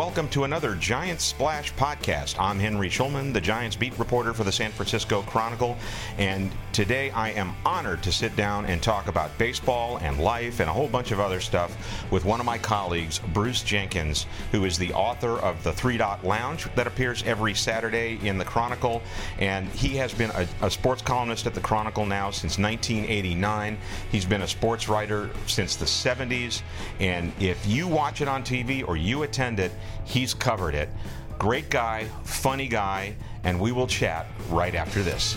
Welcome to another Giants Splash podcast. I'm Henry Schulman, the Giants beat reporter for the San Francisco Chronicle, and today I am honored to sit down and talk about baseball and life and a whole bunch of other stuff with one of my colleagues, Bruce Jenkins, who is the author of The Three Dot Lounge that appears every Saturday in the Chronicle, and he has been a, a sports columnist at the Chronicle now since 1989. He's been a sports writer since the 70s, and if you watch it on TV or you attend it, he's covered it. Great guy, funny guy, and we will chat right after this.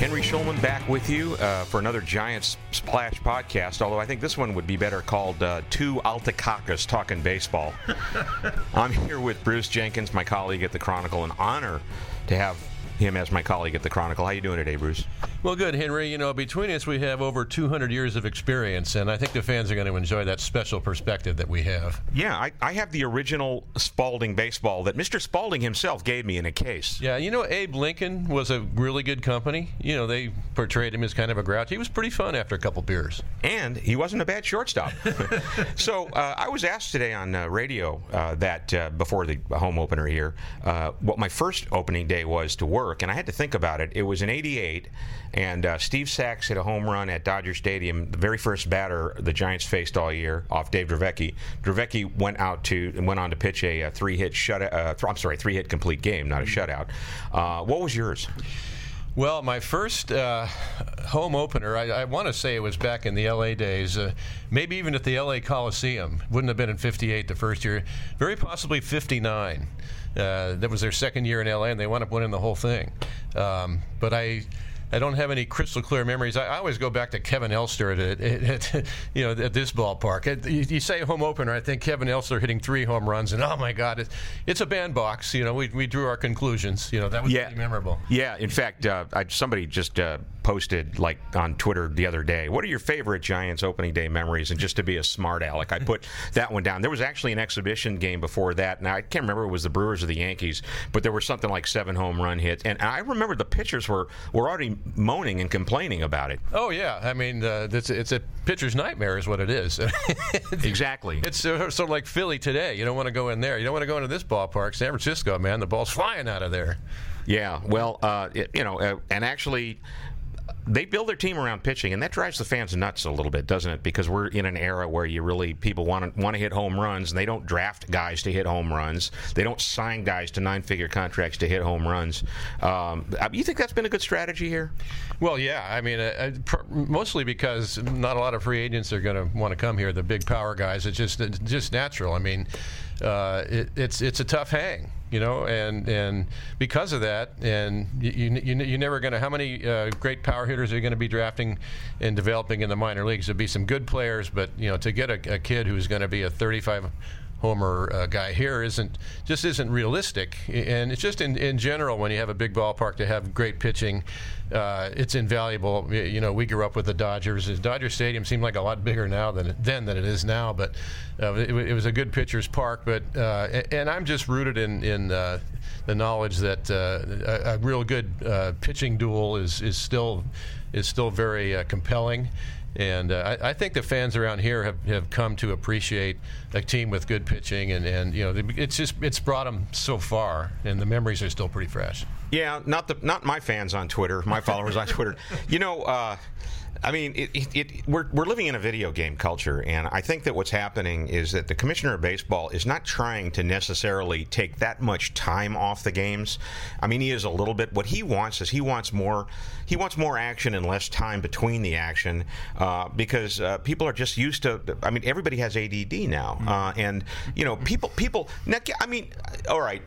Henry Schulman back with you uh, for another Giants Splash podcast, although I think this one would be better called uh, Two Altacacas Talking Baseball. I'm here with Bruce Jenkins, my colleague at the Chronicle. An honor to have him as my colleague at the Chronicle. How you doing today, Bruce? Well, good, Henry. You know, between us, we have over 200 years of experience, and I think the fans are going to enjoy that special perspective that we have. Yeah, I, I have the original Spalding baseball that Mr. Spalding himself gave me in a case. Yeah, you know, Abe Lincoln was a really good company. You know, they portrayed him as kind of a grouch. He was pretty fun after a couple beers. and he wasn't a bad shortstop. so uh, I was asked today on uh, radio uh, that uh, before the home opener here, uh, what my first opening day was to work, and I had to think about it. It was in '88, and uh, Steve Sax hit a home run at Dodger Stadium, the very first batter the Giants faced all year, off Dave Dravecky. Dravecky went out to and went on to pitch a, uh three-hit shut. Uh, th- I'm sorry, three-hit complete game, not a shutout. Uh, what was yours? Well, my first uh, home opener, I, I want to say it was back in the LA days, uh, maybe even at the LA Coliseum. Wouldn't have been in 58 the first year, very possibly 59. Uh, that was their second year in LA, and they wound up winning the whole thing. Um, but I. I don't have any crystal clear memories. I, I always go back to Kevin Elster at, at, at you know at this ballpark. It, you, you, say home opener, I think Kevin Elster hitting three home runs, and oh my God, it, it's a bandbox. You know, we, we drew our conclusions. You know, that was Yeah. pretty memorable. Yeah, in fact, uh, I, somebody just uh, posted like on Twitter the other day, "What are your favorite Giants opening day memories?" And just to be a smart aleck, I put that one down. There was actually an exhibition game before that. Now I can't remember if it was the Brewers or the Yankees, but there was something like seven home run hits, and I remember the pitchers were were already moaning and complaining about it. Oh yeah, I mean, uh, it's, it's a pitcher's nightmare, is what it is. Exactly. It's sort of like Philly today. You don't want to go in there. You don't want to go into this ballpark, San Francisco, man. The ball's flying out of there. Yeah, well, uh, it- you know, uh, and actually, they build their team around pitching, and that drives the fans nuts a little bit, doesn't it? Because we're in an era where you really people want to want to hit home runs, and they don't draft guys to hit home runs. They don't sign guys to nine-figure contracts to hit home runs. Um, you think that's been a good strategy here? Well, yeah. I mean, uh, uh, pr- mostly because not a lot of free agents are going to want to come here. The big power guys. It's just it's just natural. I mean, uh, it, it's it's a tough hang, you know, and and because of that, and you you, you you're never going to. How many uh, great power hitters are you going to be drafting and developing in the minor leagues? There'll be some good players, but you know, to get a, a kid who's going to be a 35 homer uh, guy here isn't just isn't realistic. And it's just in, in general when you have a big ballpark to have great pitching uh, it's invaluable. You know we grew up with the Dodgers. Dodger Stadium seemed like a lot bigger now than it, then than it is now but uh, it, it was a good pitcher's park. But uh, and I'm just rooted in in uh, the knowledge that uh, a, a real good pitching duel is is still is still very compelling and uh, I, I think the fans around here have, have come to appreciate a team with good pitching, and, and you know it's just it's brought them so far, and the memories are still pretty fresh. Yeah, not the not my fans on Twitter, my followers on Twitter. You know, uh, I mean, it, it, it, we're, we're living in a video game culture, and I think that what's happening is that the commissioner of baseball is not trying to necessarily take that much time off the games. I mean, he is a little bit. What he wants is he wants more. He wants more action and less time between the action uh, because uh, people are just used to. I mean, everybody has ADD now, uh, and you know, people people. I mean, all right.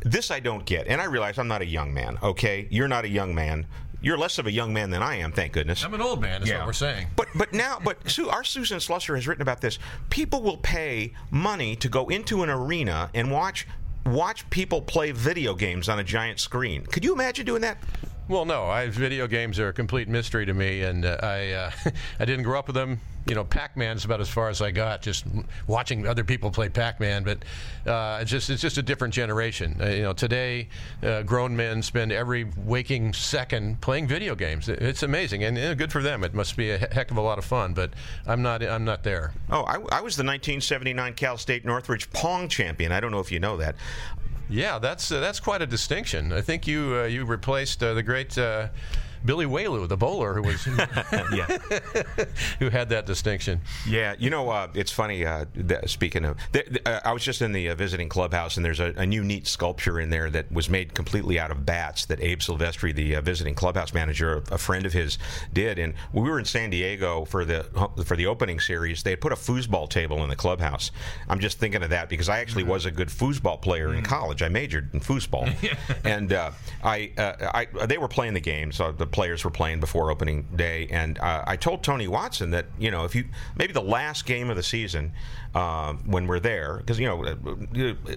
This I don't get, and I realize I'm not a young man. Okay, you're not a young man you're less of a young man than I am, thank goodness. I'm an old man, is Yeah. what we're saying. But but now but Sue, our Susan Slusser has written about this. People will pay money to go into an arena and watch watch people play video games on a giant screen. Could you imagine doing that? Well, no, I, video games are a complete mystery to me, and uh, I uh, I didn't grow up with them. You know, Pac-Man's about as far as I got, just watching other people play Pac-Man. But uh, it's just it's just a different generation. Uh, you know, today uh, grown men spend every waking second playing video games. It's amazing, and uh, good for them. It must be a heck of a lot of fun. But I'm not I'm not there. Oh, I, I was the 1979 Cal State Northridge Pong champion. I don't know if you know that. Yeah, that's uh, that's quite a distinction. I think you uh, you replaced uh, the great. Billy Whaley, the bowler who was Yeah. who had that distinction. Yeah, you know, uh, it's funny. Uh, th- speaking of, th- th- uh, I was just in the uh, visiting clubhouse, and there's a, a new neat sculpture in there that was made completely out of bats that Abe Silvestri, the uh, visiting clubhouse manager, a, a friend of his, did. And we were in San Diego for the for the opening series. They had put a foosball table in the clubhouse. I'm just thinking of that because I actually was a good foosball player in college. I majored in foosball, and uh, I, uh, I they were playing the game, so the players were playing before opening day, and uh, I told Tony Watson that you know if you maybe the last game of the season uh, when we're there because you know. uh,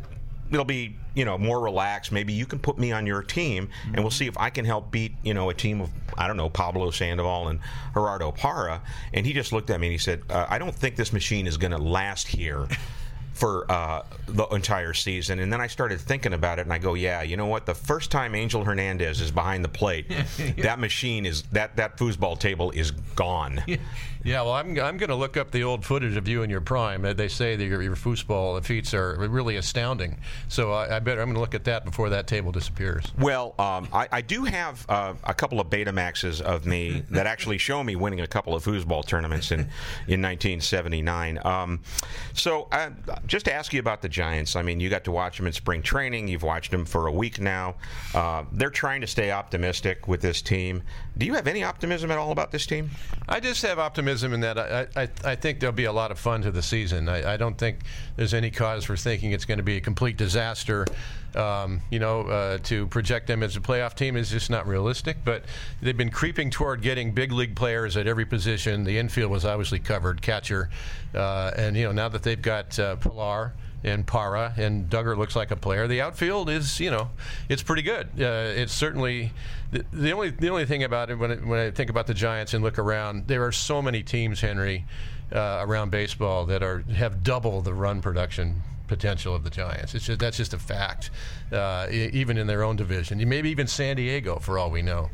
It'll be, you know, more relaxed. Maybe you can put me on your team, and we'll see if I can help beat, you know, a team of I don't know Pablo Sandoval and Gerardo Parra. And he just looked at me and he said, uh, "I don't think this machine is going to last here." For uh, the entire season. And then I started thinking about it, and I go, "Yeah, you know what? The first time Angel Hernandez is behind the plate, that machine is that that foosball table is gone." Yeah, well, I'm, I'm going to look up the old footage of you in your prime. Uh, They say that your, your foosball feats are really astounding. So I, I better I'm going to look at that before that table disappears. Well, um, I, I do have uh, a couple of Betamaxes of me that actually show me winning a couple of foosball tournaments in in 1979. Um, so, uh, just to ask you about the Giants, I mean, you got to watch them in spring training. You've watched them for a week now. Uh, they're trying to stay optimistic with this team. Do you have any optimism at all about this team? I just have optimism in that I, I, I think there'll be a lot of fun to the season. I, I don't think there's any cause for thinking it's going to be a complete disaster. Um, you know, uh, to project them as a playoff team is just not realistic. But they've been creeping toward getting big league players at every position. The infield was obviously covered, catcher, uh, and you know now that they've got uh, Pillar and Parra and Duggar looks like a player. The outfield is, you know, it's pretty good. Uh, it's certainly the, the only the only thing about it when it, when I think about the Giants and look around, there are so many teams, Henry, uh, around baseball that are have double the run production potential of the Giants. It's just, that's just a fact, uh, even in their own division. Maybe even San Diego, for all we know.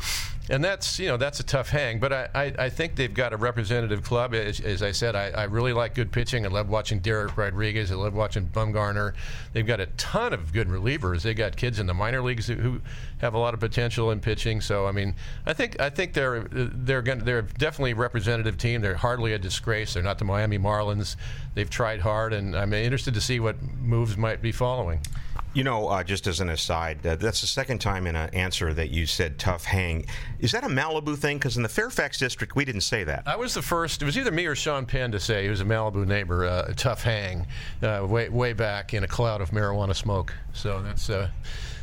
And that's you know that's a tough hang, but I, I, I think they've got a representative club. As, as I said, I, I really like good pitching. I love watching Dereck Rodriguez. I love watching Bumgarner. They've got a ton of good relievers. They got kids in the minor leagues who, who have a lot of potential in pitching. So I mean, I think I think they're they're going they're definitely a representative team. They're hardly a disgrace. They're not the Miami Marlins. They've tried hard, and I'm interested to see what moves might be following. You know, uh, just as an aside, uh, that's the second time in an answer that you said tough hang. Is that a Malibu thing? Because in the Fairfax district, we didn't say that. I was the first. It was either me or Sean Penn to say he was a Malibu neighbor, uh, a tough hang, uh, way way back in a cloud of marijuana smoke. So that's uh,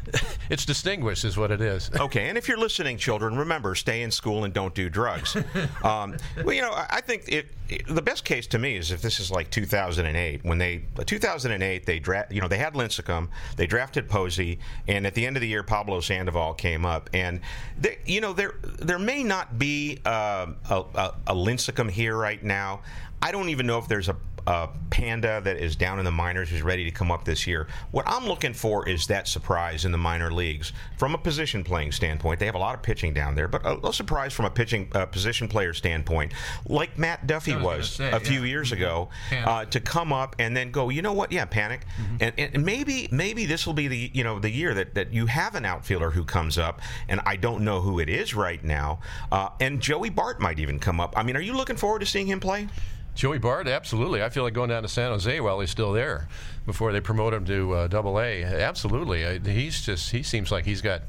it's distinguished, is what it is. Okay, and if you're listening, children, remember stay in school and don't do drugs. um, well, you know, I think it, it- the best case to me is if this is like 2008 when they 2008 they dra- you know they had Lincecum, they drafted Posey, and at the end of the year Pablo Sandoval came up, and they, you know there there may not be um a, a, a Lincecum here right now. I don't even know if there's a, a panda that is down in the minors who's ready to come up this year. What I'm looking for is that surprise in the minor leagues from a position playing standpoint. They have a lot of pitching down there, but a, a surprise from a pitching uh, position player standpoint, like Matt Duffy was was, say, a few yeah. years ago, Panik. uh, to come up and then go. You know what? Yeah, Panik, and, and and maybe maybe this will be the you know the year that that you have an outfielder who comes up, and I don't know who it is right now, uh, and Joey Bart might even come up. I mean, are you looking forward to seeing him play? Joey Bart, absolutely. I feel like going down to San Jose while he's still there before they promote him to uh, Double A. Absolutely, I, he's just he seems like he's got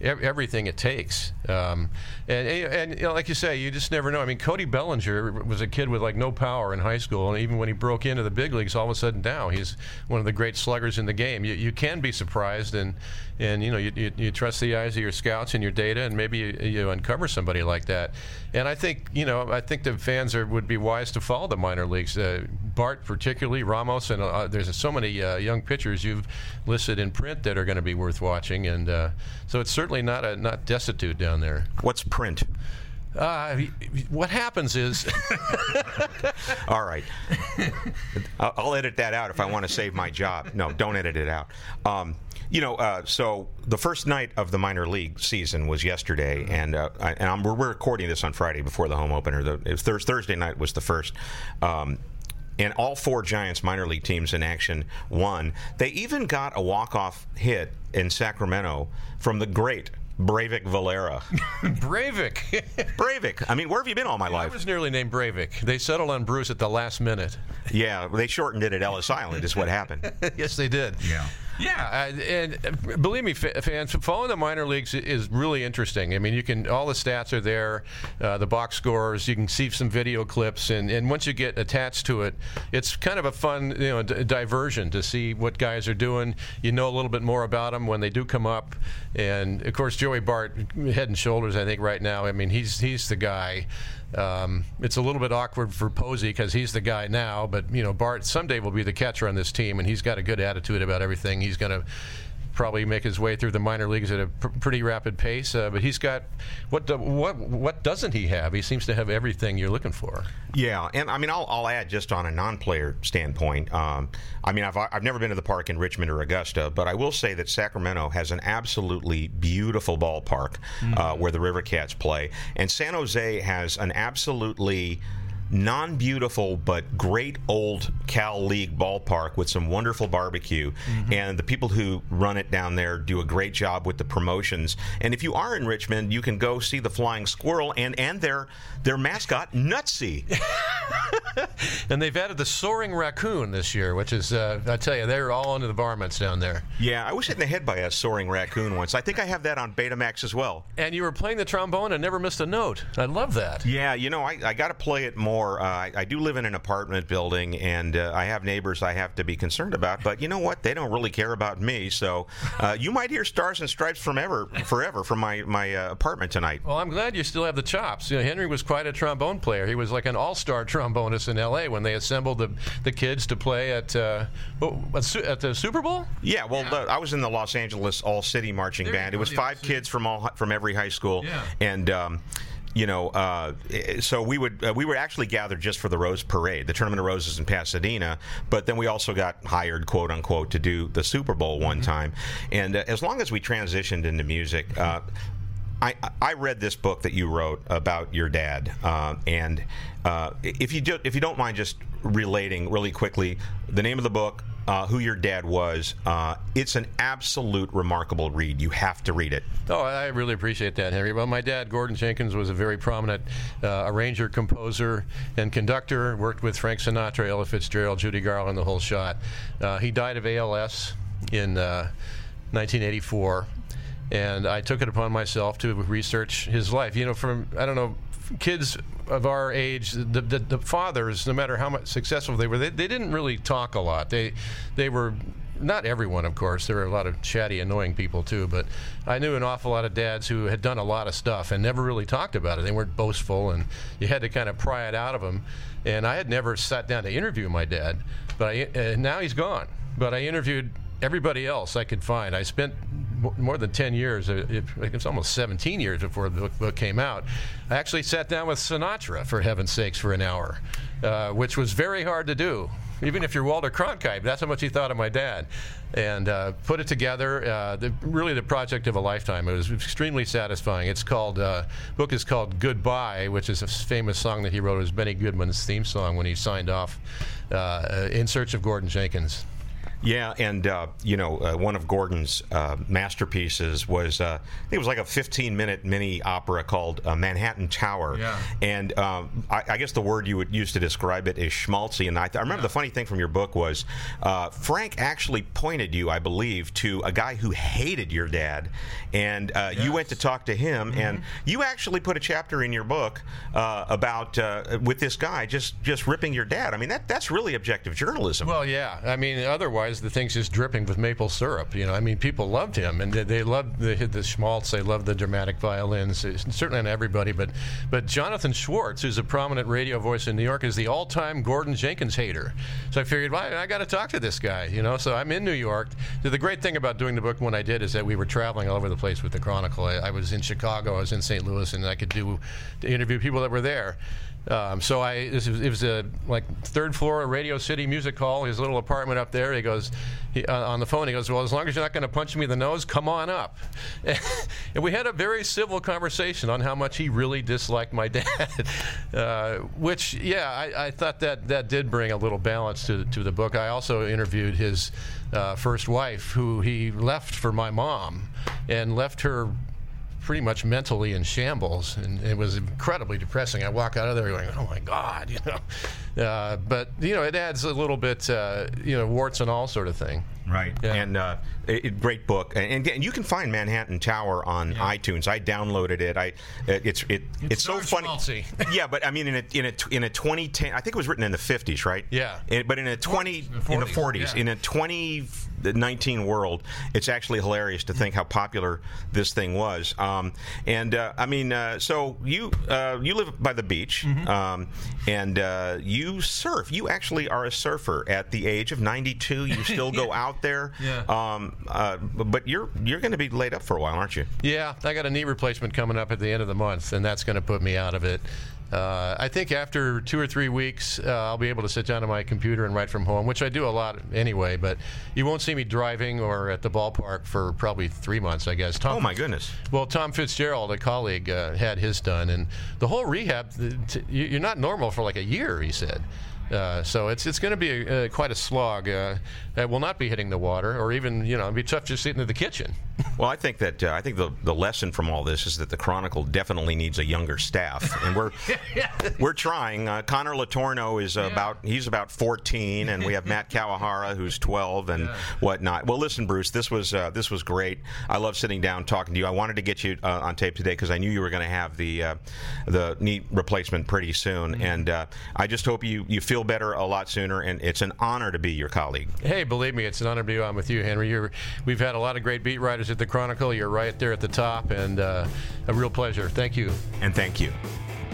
everything it takes. Um, and and you know, like you say, you just never know. I mean, Cody Bellinger was a kid with like no power in high school, and even when he broke into the big leagues, all of a sudden now he's one of the great sluggers in the game. You, you can be surprised, and and you know you, you, you trust the eyes of your scouts and your data, and maybe you, you uncover somebody like that. And I think you know I think the fans are would be wise to follow the minor leagues. Uh, Bart particularly, Ramos, and uh, there's so many uh, young pitchers you've listed in print that are going to be worth watching, and uh, so it's certainly not a, not destitute down there. What's print? Uh, what happens is All right. I'll, edit that out if I want to save my job. No, don't edit it out. Um, you know, uh, so the first night of the minor league season was yesterday, and uh, I, and I'm, we're, we're recording this on Friday before the home opener. The it was Thursday night was the first. Um, and all four Giants minor league teams in action won. They even got a walk-off hit in Sacramento from the great Breyvic Valera. Breyvic. Breyvic. I mean, where have you been all my I life? I was nearly named Breyvic. They settled on Bruce at the last minute. Yeah, they shortened it at Ellis Island. Is what happened. yes, they did. Yeah. Yeah, uh, and uh, believe me, fa- fans, following the minor leagues is really interesting. I mean, you can all the stats are there, uh, the box scores. You can see some video clips, and, and once you get attached to it, it's kind of a fun, you know, d- diversion to see what guys are doing. You know a little bit more about them when they do come up, and of course, Joey Bart, head and shoulders, I think right now. I mean, he's he's the guy. Um, it's a little bit awkward for Posey because he's the guy now, but you know Bart someday will be the catcher on this team, and he's got a good attitude about everything. He's going to probably make his way through the minor leagues at a pr- pretty rapid pace. Uh, but he's got what do- what what doesn't he have? He seems to have everything you're looking for. Yeah, and I mean, I'll, I'll add just on a non-player standpoint. Um, I mean, I've I've never been to the park in Richmond or Augusta, but I will say that Sacramento has an absolutely beautiful ballpark uh, where the River Cats play, and San Jose has an absolutely non-beautiful but great old Cal League ballpark with some wonderful barbecue, and the people who run it down there do a great job with the promotions. And if you are in Richmond, you can go see the Flying Squirrel and and their their mascot Nutzy. And they've added the soaring raccoon this year, which is uh, I tell you, they're all under the varmints down there. Yeah, I was hit in the head by a soaring raccoon once. I think I have that on Betamax as well. And you were playing the trombone and never missed a note. I love that. Yeah, you know, I, I got to play it more. Uh, I, I do live in an apartment building, and uh, I have neighbors I have to be concerned about. But you know what? They don't really care about me. So uh, you might hear Stars and Stripes from ever, forever from my my uh, apartment tonight. Well, I'm glad you still have the chops. You know, Henry was quite a trombone player. He was like an all-star trombonist in L.A. when they assembled the, the kids to play at uh, oh, at the Super Bowl. Yeah, well, The, I was in the Los Angeles All City Marching There Band. It was five kids from all from every high school, Yeah. and. Um, you know, uh, so we would uh, we were actually gathered just for the Rose Parade, the Tournament of Roses in Pasadena. But then we also got hired, quote unquote, to do the Super Bowl one time. And uh, as long as we transitioned into music, uh, I, I read this book that you wrote about your dad, uh, and uh, if you do, if you don't mind just relating really quickly the name of the book, uh, who your dad was, uh, it's an absolute remarkable read. You have to read it. Oh, I really appreciate that, Henry. Well, my dad, Gordon Jenkins, was a very prominent uh, arranger, composer, and conductor. Worked with Frank Sinatra, Ella Fitzgerald, Judy Garland, the whole shot. Uh, he died of ALS in uh, 1984, and I took it upon myself to research his life. You know, from I don't know kids of our age, the, the, the fathers, no matter how much successful they were, they, they didn't really talk a lot. They they were not everyone, of course. There were a lot of chatty, annoying people too. But I knew an awful lot of dads who had done a lot of stuff and never really talked about it. They weren't boastful, and you had to kind of pry it out of them. And I had never sat down to interview my dad, but I, uh, now he's gone. But I interviewed everybody else I could find. I spent more than 10 years, it, it, it's almost 17 years before the book, book, came out. I actually sat down with Sinatra, for heaven's sakes, for an hour, uh, which was very hard to do even if you're Walter Cronkite. That's how much he thought of my dad. And uh, put it together, uh, the, really the project of a lifetime. It was extremely satisfying. It's called, uh, book is called Goodbye, which is a famous song that he wrote. It was Benny Goodman's theme song when he signed off uh, in search of Gordon Jenkins. Yeah, and uh, you know, uh, one of Gordon's uh, masterpieces was uh, it was like a 15-minute mini opera called uh, Manhattan Tower. Yeah. And um, I, I, guess the word you would use to describe it is schmaltzy. And I, th- I remember yeah. the funny thing from your book was uh, Frank actually pointed you, I believe, to a guy who hated your dad, and yes. you went to talk to him, mm-hmm. and you actually put a chapter in your book about with this guy just just ripping your dad. I mean, that that's really objective journalism. Well, yeah. I mean, otherwise the thing's just dripping with maple syrup. You know, I mean, people loved him, and they, they loved the the schmaltz. They loved the dramatic violins. certainly not everybody, but but Jonathan Schwartz, who's a prominent radio voice in New York, is the all-time Gordon Jenkins hater. So I figured, well, I got to talk to this guy. You know, so I'm in New York. The great thing about doing the book when I did is that we were traveling all over the place with the Chronicle. I, I was in Chicago, I was in St. Louis, and I could do interview people that were there. Um, so I, it was, it was a like third floor Radio City Music Hall, his little apartment up there. He goes he, uh, on the phone. He goes, "Well, as long as you're not going to punch me in the nose, come on up." and we had a very civil conversation on how much he really disliked my dad. uh, which, yeah, I, I, thought that that did bring a little balance to to the book. I also interviewed his uh, first wife, who he left for my mom, and left her pretty much mentally in shambles, and it was incredibly depressing. I walk out of there going, "Oh my God," you know. Uh, but you know, it adds a little bit, uh, you know, warts and all sort of thing. Right. Yeah. And uh, it, great book. And, and, you can find Manhattan Tower on yeah. iTunes. I downloaded it. I it's it, it's, it's so funny. yeah, but I mean in a in a in a 2010 I think it was written in the 50s, right? Yeah. In, but in a 20 40s, in the 40s, yeah. in a 2019 world, it's actually hilarious to think how popular this thing was. Um, and uh, I mean, uh, so you uh, you live by the beach, mm-hmm. um, and uh, you surf. You actually are a surfer at the age of 92. You still go out there. Yeah. Um, uh, but you're you're going to be laid up for a while, aren't you? Yeah, I got a knee replacement coming up at the end of the month, and that's going to put me out of it. Uh, I think after two or three weeks, uh, I'll be able to sit down at my computer and write from home, which I do a lot anyway. But you won't see me driving or at the ballpark for probably three months, I guess. Tom, oh my goodness! Well, Tom Fitzgerald, a colleague, uh, had his done, and the whole rehab. T- you're not normal for like a year, he said. Uh, so it's it's going to be a, uh, quite a slog. Uh, that will not be hitting the water, or even you know, it'd be tough just sitting in the kitchen. well, I think that uh, I think the the lesson from all this is that the Chronicle definitely needs a younger staff, and we're yeah. we're trying. Uh, Connor Letourneau is yeah. about he's about 14, and we have Matt Kawahara who's 12 and yeah. whatnot. Well, listen, Bruce, this was this was great. I love sitting down talking to you. I wanted to get you on tape today because I knew you were going to have the the knee replacement pretty soon, mm-hmm. and I just hope you you feel feel better a lot sooner, and it's an honor to be your colleague. Hey, believe me, it's an honor to be on with you, Henry. You're, we've had a lot of great beat writers at the Chronicle. You're right there at the top, and uh, a real pleasure. Thank you. And thank you.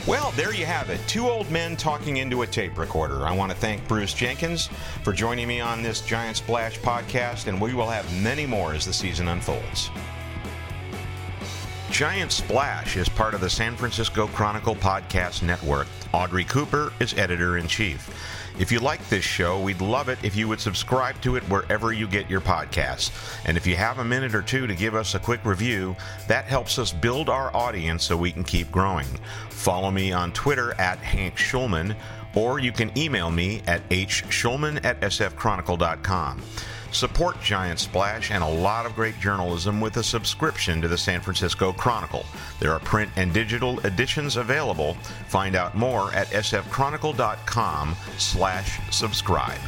Well, there you have it. Two old men talking into a tape recorder. I want to thank Bruce Jenkins for joining me on this Giant Splash podcast, and we will have many more as the season unfolds. Giant Splash is part of the San Francisco Chronicle Podcast Network. Audrey Cooper is editor in chief. If you like this show, we'd love it if you would subscribe to it wherever you get your podcasts. And if you have a minute or two to give us a quick review, that helps us build our audience so we can keep growing. Follow me on Twitter at Hank Schulman, or you can email me at hschulman at sfchronicle.com. Support Giant Splash and a lot of great journalism with a subscription to the San Francisco Chronicle. There are print and digital editions available. Find out more at sfchronicle.com slash subscribe.